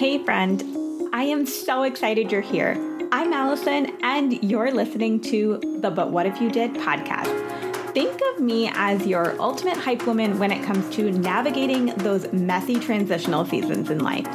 Hey, friend. I am so excited you're here. I'm Allison, and you're listening to the But What If You Did podcast. Think of me as your ultimate hype woman when it comes to navigating those messy transitional seasons in life.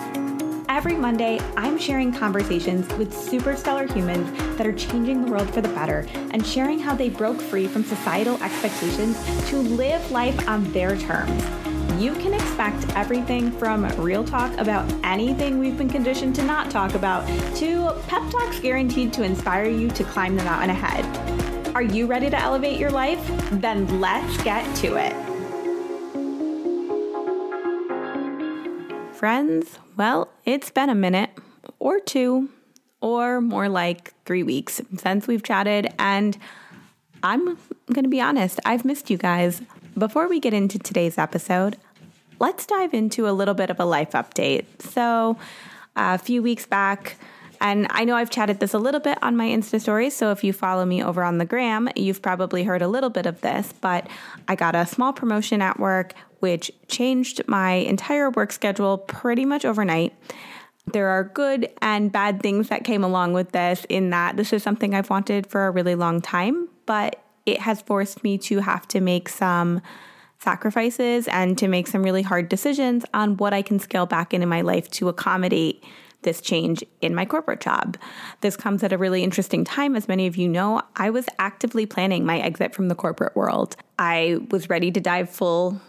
Every Monday, I'm sharing conversations with superstellar humans that are changing the world for the better and sharing how they broke free from societal expectations to live life on their terms you can expect everything from real talk about anything we've been conditioned to not talk about to pep talks guaranteed to inspire you to climb the mountain ahead. Are you ready to elevate your life? Then let's get to it. Friends, well, it's been a minute or two, or more like three weeks since we've chatted, and I'm going to be honest, I've missed you guys. Before we get into today's episode, let's dive into a little bit of a life update. So, a few weeks back, and I know I've chatted this a little bit on my Insta stories. So if you follow me over on the gram, you've probably heard a little bit of this. But I got a small promotion at work, which changed my entire work schedule pretty much overnight. There are good and bad things that came along with this, in that this is something I've wanted for a really long time, but it has forced me to have to make some sacrifices and to make some really hard decisions on what I can scale back into my life to accommodate this change in my corporate job. This comes at a really interesting time. As many of you know, I was actively planning my exit from the corporate world. I was ready to dive full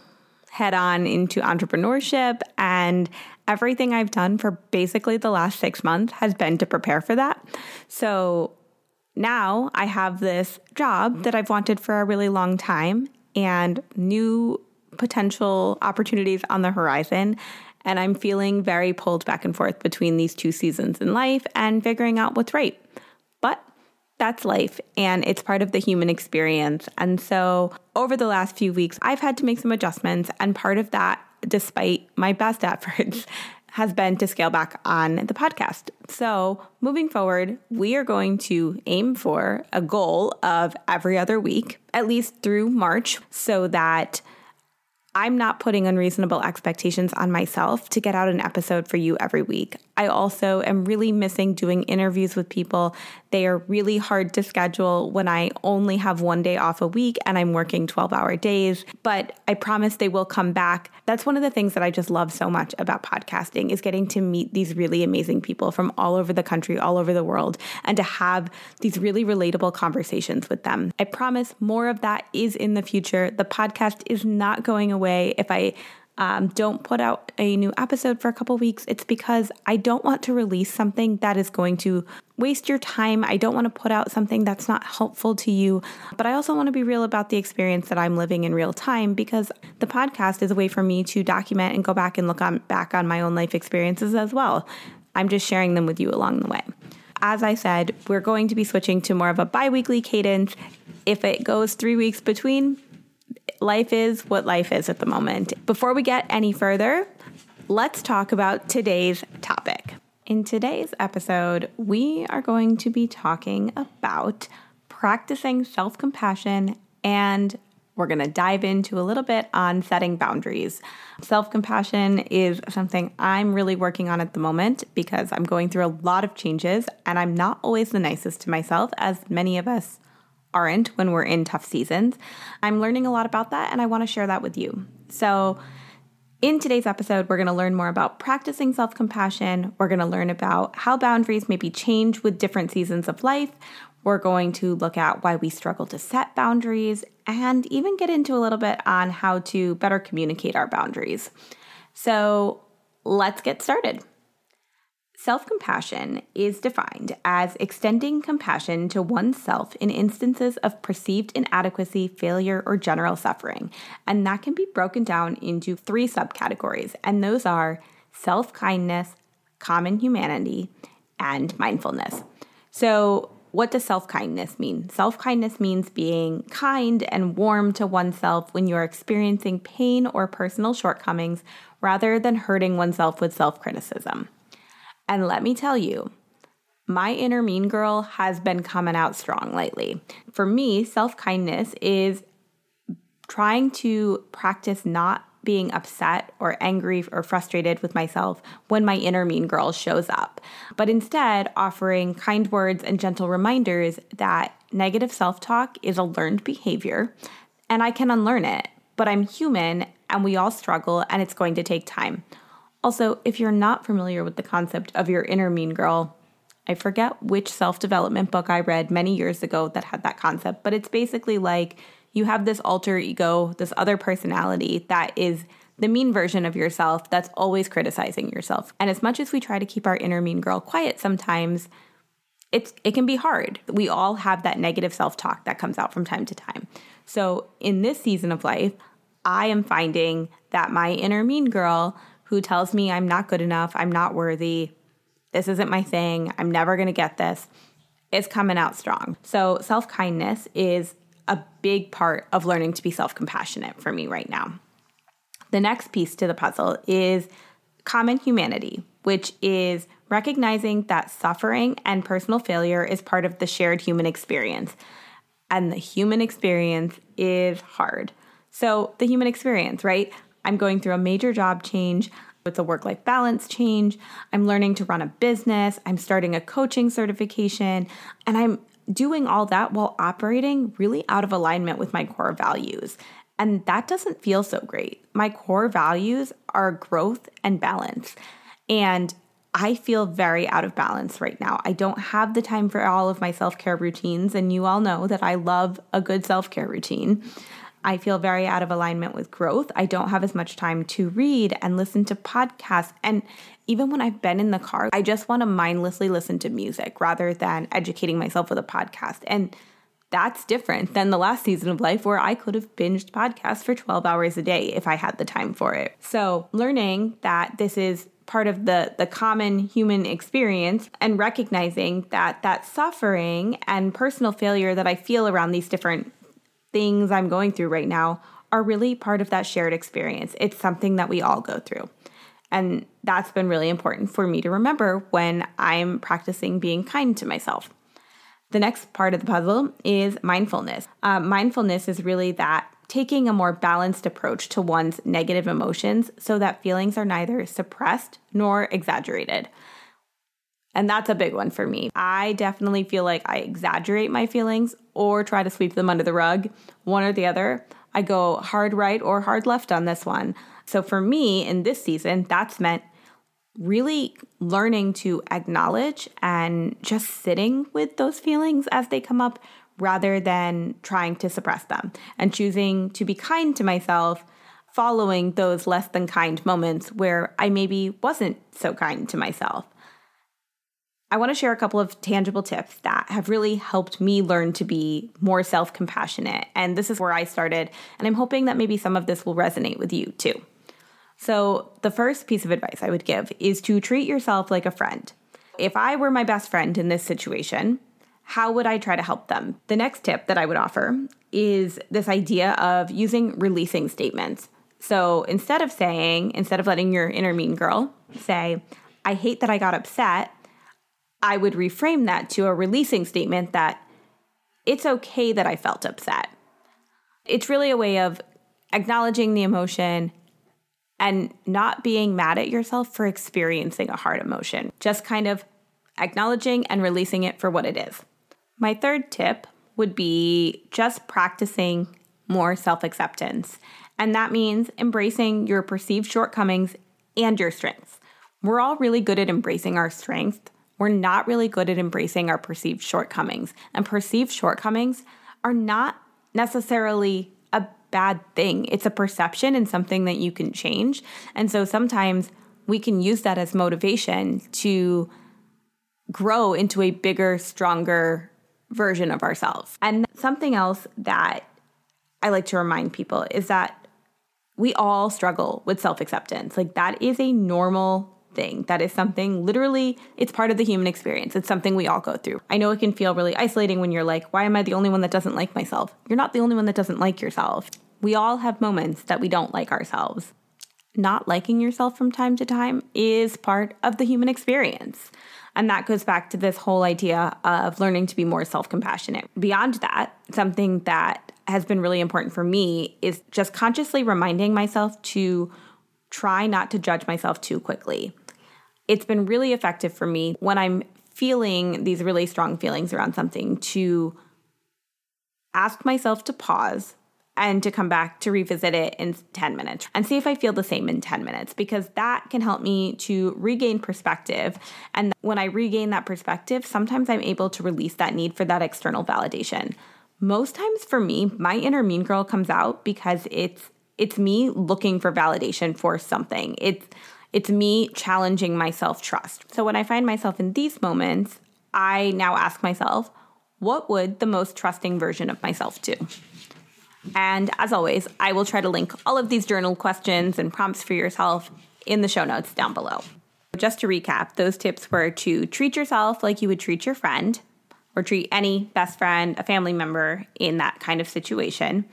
head on into entrepreneurship, and everything I've done for basically the last six months has been to prepare for that. So now I have this job that I've wanted for a really long time, and new potential opportunities on the horizon. And I'm feeling very pulled back and forth between these two seasons in life and figuring out what's right. But that's life and it's part of the human experience. And so, over the last few weeks, I've had to make some adjustments. And part of that, despite my best efforts, has been to scale back on the podcast. So, moving forward, we are going to aim for a goal of every other week, at least through March, so that I'm not putting unreasonable expectations on myself to get out an episode for you every week. I also am really missing doing interviews with people. They are really hard to schedule when I only have one day off a week and I'm working 12 hour days, but I promise they will come back. That's one of the things that I just love so much about podcasting is getting to meet these really amazing people from all over the country, all over the world, and to have these really relatable conversations with them. I promise more of that is in the future. The podcast is not going away. If I um, don't put out a new episode for a couple weeks, it's because I don't want to release something that is going to waste your time. I don't want to put out something that's not helpful to you. But I also want to be real about the experience that I'm living in real time because the podcast is a way for me to document and go back and look on back on my own life experiences as well. I'm just sharing them with you along the way. As I said, we're going to be switching to more of a bi weekly cadence. If it goes three weeks between, life is what life is at the moment. Before we get any further, let's talk about today's topic. In today's episode, we are going to be talking about practicing self compassion and we're going to dive into a little bit on setting boundaries. Self compassion is something I'm really working on at the moment because I'm going through a lot of changes and I'm not always the nicest to myself, as many of us aren't when we're in tough seasons. I'm learning a lot about that and I want to share that with you. So, in today's episode, we're going to learn more about practicing self compassion. We're going to learn about how boundaries maybe change with different seasons of life. We're going to look at why we struggle to set boundaries and even get into a little bit on how to better communicate our boundaries. So, let's get started. Self compassion is defined as extending compassion to oneself in instances of perceived inadequacy, failure, or general suffering. And that can be broken down into three subcategories, and those are self kindness, common humanity, and mindfulness. So, what does self kindness mean? Self kindness means being kind and warm to oneself when you're experiencing pain or personal shortcomings rather than hurting oneself with self criticism. And let me tell you, my inner mean girl has been coming out strong lately. For me, self kindness is trying to practice not being upset or angry or frustrated with myself when my inner mean girl shows up, but instead offering kind words and gentle reminders that negative self talk is a learned behavior and I can unlearn it. But I'm human and we all struggle and it's going to take time. Also, if you're not familiar with the concept of your inner mean girl, I forget which self development book I read many years ago that had that concept, but it's basically like you have this alter ego, this other personality that is the mean version of yourself that's always criticizing yourself. And as much as we try to keep our inner mean girl quiet sometimes, it's it can be hard. We all have that negative self-talk that comes out from time to time. So, in this season of life, I am finding that my inner mean girl who tells me I'm not good enough, I'm not worthy, this isn't my thing, I'm never going to get this, is coming out strong. So, self-kindness is a big part of learning to be self compassionate for me right now. The next piece to the puzzle is common humanity, which is recognizing that suffering and personal failure is part of the shared human experience. And the human experience is hard. So, the human experience, right? I'm going through a major job change. It's a work life balance change. I'm learning to run a business. I'm starting a coaching certification. And I'm doing all that while operating really out of alignment with my core values. And that doesn't feel so great. My core values are growth and balance. And I feel very out of balance right now. I don't have the time for all of my self care routines. And you all know that I love a good self care routine. I feel very out of alignment with growth. I don't have as much time to read and listen to podcasts. And even when I've been in the car, I just want to mindlessly listen to music rather than educating myself with a podcast. And that's different than the last season of life where I could have binged podcasts for 12 hours a day if I had the time for it. So, learning that this is part of the the common human experience and recognizing that that suffering and personal failure that I feel around these different things I'm going through right now are really part of that shared experience. It's something that we all go through. And that's been really important for me to remember when I'm practicing being kind to myself. The next part of the puzzle is mindfulness. Uh, mindfulness is really that taking a more balanced approach to one's negative emotions so that feelings are neither suppressed nor exaggerated. And that's a big one for me. I definitely feel like I exaggerate my feelings or try to sweep them under the rug, one or the other. I go hard right or hard left on this one. So for me in this season, that's meant really learning to acknowledge and just sitting with those feelings as they come up rather than trying to suppress them and choosing to be kind to myself following those less than kind moments where I maybe wasn't so kind to myself. I want to share a couple of tangible tips that have really helped me learn to be more self compassionate. And this is where I started. And I'm hoping that maybe some of this will resonate with you too. So, the first piece of advice I would give is to treat yourself like a friend. If I were my best friend in this situation, how would I try to help them? The next tip that I would offer is this idea of using releasing statements. So, instead of saying, instead of letting your inner mean girl say, I hate that I got upset, I would reframe that to a releasing statement that it's okay that I felt upset. It's really a way of acknowledging the emotion and not being mad at yourself for experiencing a hard emotion, just kind of acknowledging and releasing it for what it is. My third tip would be just practicing more self acceptance. And that means embracing your perceived shortcomings and your strengths. We're all really good at embracing our strengths, we're not really good at embracing our perceived shortcomings. And perceived shortcomings are not necessarily a bad thing, it's a perception and something that you can change. And so sometimes we can use that as motivation to grow into a bigger, stronger version of ourselves. And something else that I like to remind people is that we all struggle with self acceptance. Like, that is a normal thing. That is something literally, it's part of the human experience. It's something we all go through. I know it can feel really isolating when you're like, why am I the only one that doesn't like myself? You're not the only one that doesn't like yourself. We all have moments that we don't like ourselves. Not liking yourself from time to time is part of the human experience. And that goes back to this whole idea of learning to be more self compassionate. Beyond that, something that has been really important for me is just consciously reminding myself to try not to judge myself too quickly. It's been really effective for me when I'm feeling these really strong feelings around something to ask myself to pause and to come back to revisit it in 10 minutes and see if I feel the same in 10 minutes because that can help me to regain perspective. And when I regain that perspective, sometimes I'm able to release that need for that external validation. Most times for me, my inner mean girl comes out because it's it's me looking for validation for something. It's it's me challenging my self-trust. So when I find myself in these moments, I now ask myself, what would the most trusting version of myself do? And as always, I will try to link all of these journal questions and prompts for yourself in the show notes down below. Just to recap, those tips were to treat yourself like you would treat your friend, or treat any best friend, a family member in that kind of situation.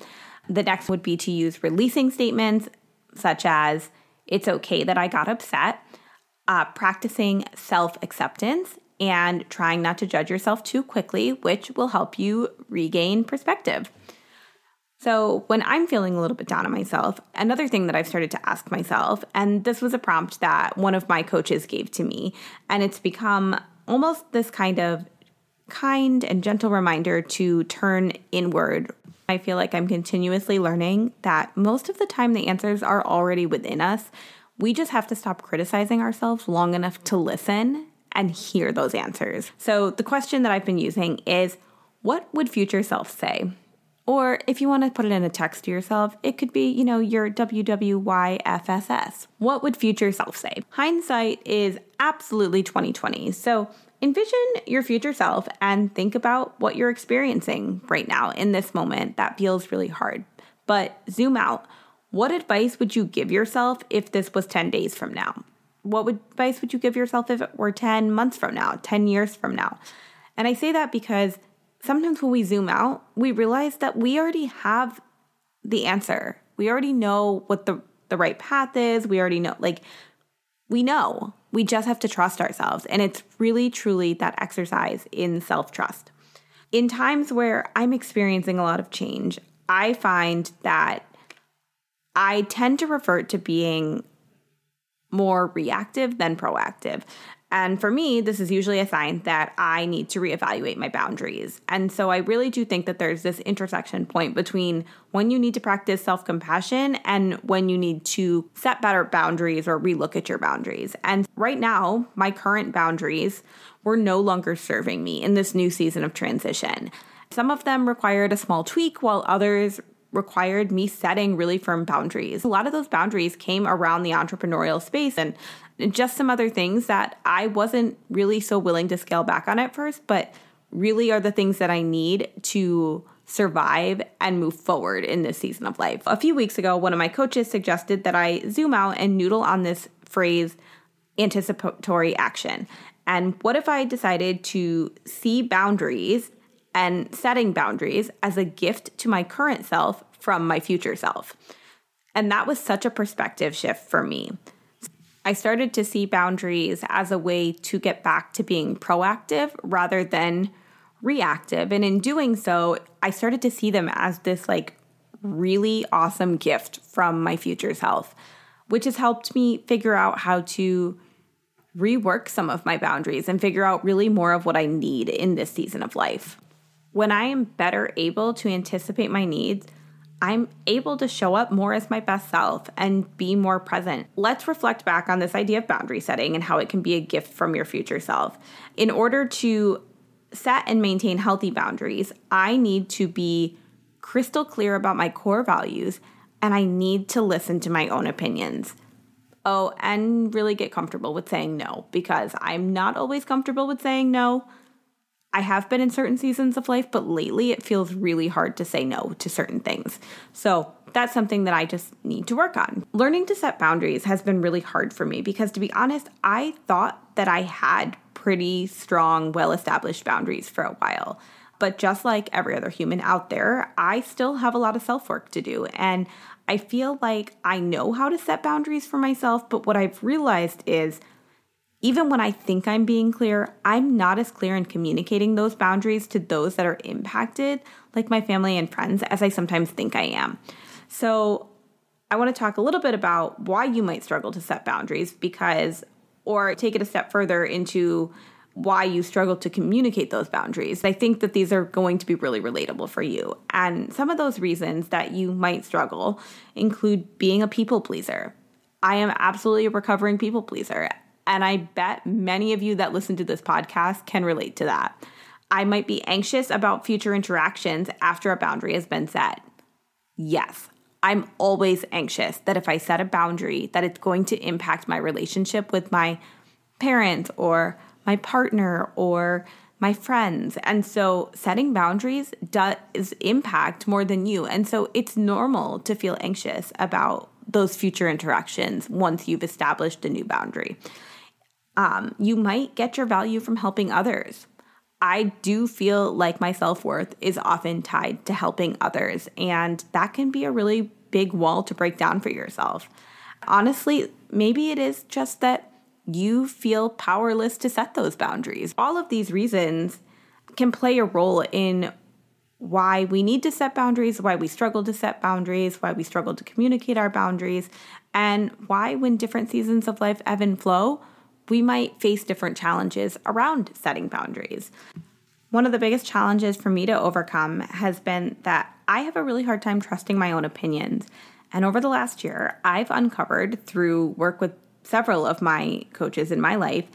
The next would be to use releasing statements such as, it's okay that I got upset, uh, practicing self acceptance, and trying not to judge yourself too quickly, which will help you regain perspective. So, when I'm feeling a little bit down on myself, another thing that I've started to ask myself, and this was a prompt that one of my coaches gave to me, and it's become almost this kind of kind and gentle reminder to turn inward. I feel like I'm continuously learning that most of the time the answers are already within us. We just have to stop criticizing ourselves long enough to listen and hear those answers. So, the question that I've been using is what would future self say? Or if you want to put it in a text to yourself, it could be, you know, your WWYFSS. What would future self say? Hindsight is absolutely 2020. So envision your future self and think about what you're experiencing right now in this moment that feels really hard. But zoom out. What advice would you give yourself if this was 10 days from now? What advice would you give yourself if it were 10 months from now, 10 years from now? And I say that because sometimes when we zoom out, we realize that we already have the answer. We already know what the, the right path is. We already know, like, we know. We just have to trust ourselves. And it's really, truly that exercise in self trust. In times where I'm experiencing a lot of change, I find that I tend to revert to being more reactive than proactive. And for me, this is usually a sign that I need to reevaluate my boundaries. And so I really do think that there's this intersection point between when you need to practice self compassion and when you need to set better boundaries or relook at your boundaries. And right now, my current boundaries were no longer serving me in this new season of transition. Some of them required a small tweak, while others required me setting really firm boundaries. A lot of those boundaries came around the entrepreneurial space and just some other things that I wasn't really so willing to scale back on at first, but really are the things that I need to survive and move forward in this season of life. A few weeks ago, one of my coaches suggested that I zoom out and noodle on this phrase anticipatory action. And what if I decided to see boundaries and setting boundaries as a gift to my current self from my future self? And that was such a perspective shift for me. I started to see boundaries as a way to get back to being proactive rather than reactive. And in doing so, I started to see them as this like really awesome gift from my future self, which has helped me figure out how to rework some of my boundaries and figure out really more of what I need in this season of life. When I am better able to anticipate my needs, I'm able to show up more as my best self and be more present. Let's reflect back on this idea of boundary setting and how it can be a gift from your future self. In order to set and maintain healthy boundaries, I need to be crystal clear about my core values and I need to listen to my own opinions. Oh, and really get comfortable with saying no because I'm not always comfortable with saying no. I have been in certain seasons of life, but lately it feels really hard to say no to certain things. So that's something that I just need to work on. Learning to set boundaries has been really hard for me because, to be honest, I thought that I had pretty strong, well established boundaries for a while. But just like every other human out there, I still have a lot of self work to do. And I feel like I know how to set boundaries for myself, but what I've realized is even when I think I'm being clear, I'm not as clear in communicating those boundaries to those that are impacted, like my family and friends, as I sometimes think I am. So, I want to talk a little bit about why you might struggle to set boundaries because, or take it a step further into why you struggle to communicate those boundaries. I think that these are going to be really relatable for you. And some of those reasons that you might struggle include being a people pleaser. I am absolutely a recovering people pleaser. And I bet many of you that listen to this podcast can relate to that. I might be anxious about future interactions after a boundary has been set. Yes, I'm always anxious that if I set a boundary that it's going to impact my relationship with my parents or my partner or my friends. And so setting boundaries does impact more than you. And so it's normal to feel anxious about those future interactions once you've established a new boundary. Um, you might get your value from helping others. I do feel like my self worth is often tied to helping others, and that can be a really big wall to break down for yourself. Honestly, maybe it is just that you feel powerless to set those boundaries. All of these reasons can play a role in why we need to set boundaries, why we struggle to set boundaries, why we struggle to communicate our boundaries, and why, when different seasons of life ebb and flow, we might face different challenges around setting boundaries. One of the biggest challenges for me to overcome has been that I have a really hard time trusting my own opinions. And over the last year, I've uncovered through work with several of my coaches in my life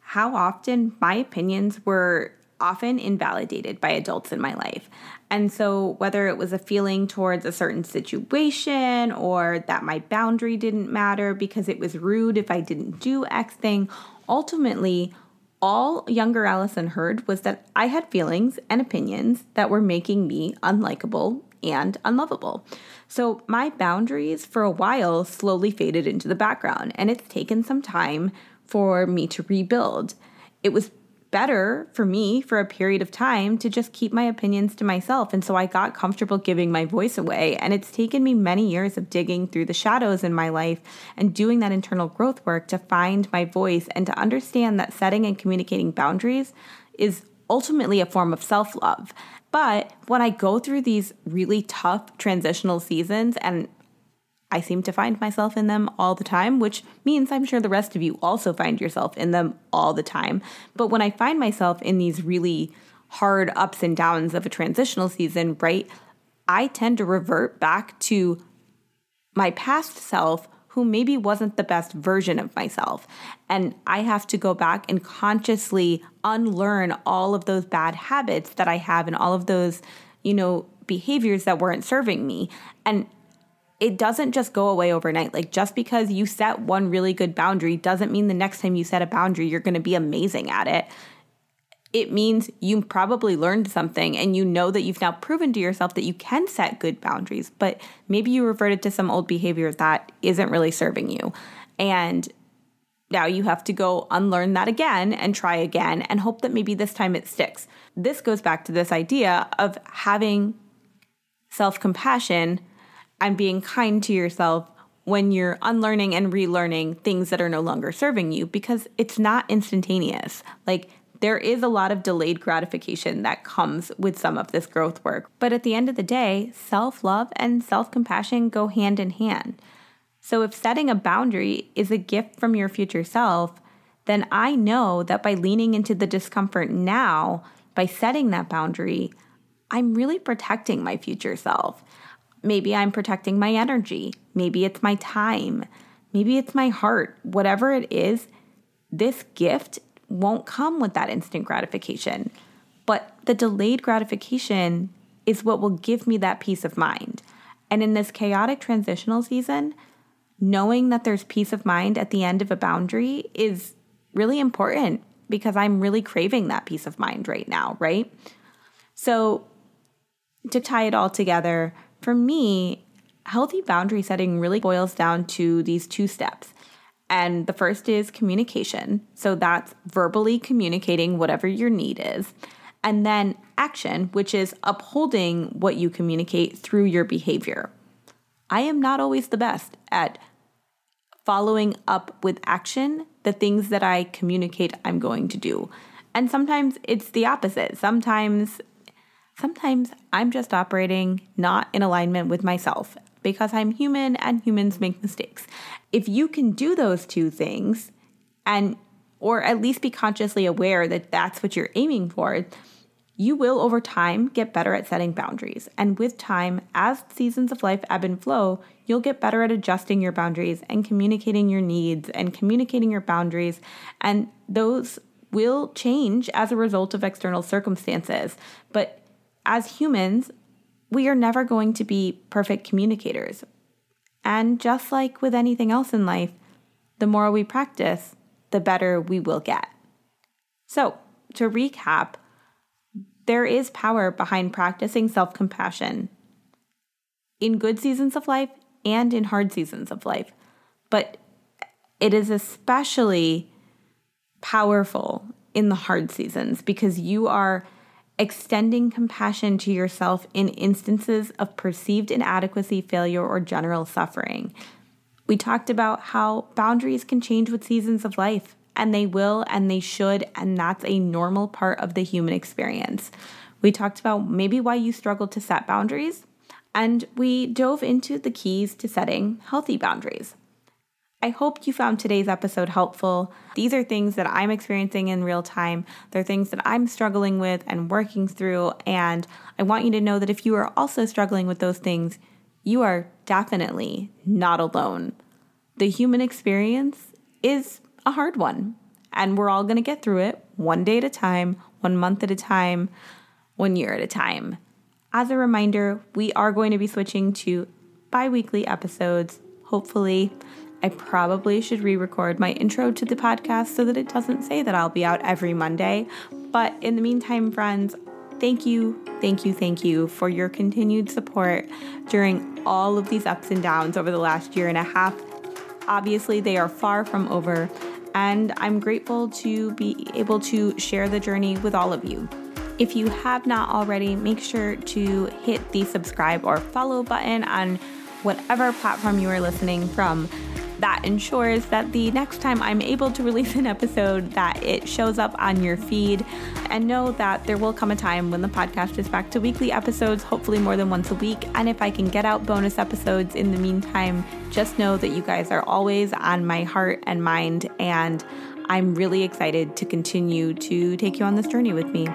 how often my opinions were often invalidated by adults in my life. And so, whether it was a feeling towards a certain situation or that my boundary didn't matter because it was rude if I didn't do X thing, ultimately, all younger Allison heard was that I had feelings and opinions that were making me unlikable and unlovable. So, my boundaries for a while slowly faded into the background, and it's taken some time for me to rebuild. It was better for me for a period of time to just keep my opinions to myself. And so I got comfortable giving my voice away. And it's taken me many years of digging through the shadows in my life and doing that internal growth work to find my voice and to understand that setting and communicating boundaries is ultimately a form of self love. But when I go through these really tough transitional seasons and I seem to find myself in them all the time, which means I'm sure the rest of you also find yourself in them all the time. But when I find myself in these really hard ups and downs of a transitional season, right, I tend to revert back to my past self who maybe wasn't the best version of myself. And I have to go back and consciously unlearn all of those bad habits that I have and all of those, you know, behaviors that weren't serving me. And it doesn't just go away overnight. Like just because you set one really good boundary doesn't mean the next time you set a boundary, you're going to be amazing at it. It means you probably learned something and you know that you've now proven to yourself that you can set good boundaries, but maybe you reverted to some old behavior that isn't really serving you. And now you have to go unlearn that again and try again and hope that maybe this time it sticks. This goes back to this idea of having self compassion and being kind to yourself when you're unlearning and relearning things that are no longer serving you because it's not instantaneous. Like, there is a lot of delayed gratification that comes with some of this growth work. But at the end of the day, self love and self compassion go hand in hand. So if setting a boundary is a gift from your future self, then I know that by leaning into the discomfort now, by setting that boundary, I'm really protecting my future self. Maybe I'm protecting my energy. Maybe it's my time. Maybe it's my heart. Whatever it is, this gift won't come with that instant gratification. But the delayed gratification is what will give me that peace of mind. And in this chaotic transitional season, knowing that there's peace of mind at the end of a boundary is really important because I'm really craving that peace of mind right now, right? So, to tie it all together, for me, healthy boundary setting really boils down to these two steps. And the first is communication. So that's verbally communicating whatever your need is. And then action, which is upholding what you communicate through your behavior. I am not always the best at following up with action the things that I communicate I'm going to do. And sometimes it's the opposite. Sometimes sometimes I'm just operating not in alignment with myself because I'm human and humans make mistakes. If you can do those two things and or at least be consciously aware that that's what you're aiming for, you will over time get better at setting boundaries. And with time, as seasons of life ebb and flow, you'll get better at adjusting your boundaries and communicating your needs and communicating your boundaries. And those will change as a result of external circumstances. But as humans, we are never going to be perfect communicators. And just like with anything else in life, the more we practice, the better we will get. So, to recap, there is power behind practicing self compassion in good seasons of life and in hard seasons of life. But it is especially powerful in the hard seasons because you are extending compassion to yourself in instances of perceived inadequacy, failure, or general suffering. We talked about how boundaries can change with seasons of life and they will and they should, and that's a normal part of the human experience. We talked about maybe why you struggle to set boundaries, and we dove into the keys to setting healthy boundaries. I hope you found today's episode helpful. These are things that I'm experiencing in real time. They're things that I'm struggling with and working through. And I want you to know that if you are also struggling with those things, you are definitely not alone. The human experience is a hard one. And we're all going to get through it one day at a time, one month at a time, one year at a time. As a reminder, we are going to be switching to bi weekly episodes. Hopefully, I probably should re record my intro to the podcast so that it doesn't say that I'll be out every Monday. But in the meantime, friends, thank you, thank you, thank you for your continued support during all of these ups and downs over the last year and a half. Obviously, they are far from over, and I'm grateful to be able to share the journey with all of you. If you have not already, make sure to hit the subscribe or follow button on whatever platform you are listening from. That ensures that the next time I'm able to release an episode that it shows up on your feed and know that there will come a time when the podcast is back to weekly episodes, hopefully more than once a week. And if I can get out bonus episodes in the meantime, just know that you guys are always on my heart and mind and I'm really excited to continue to take you on this journey with me.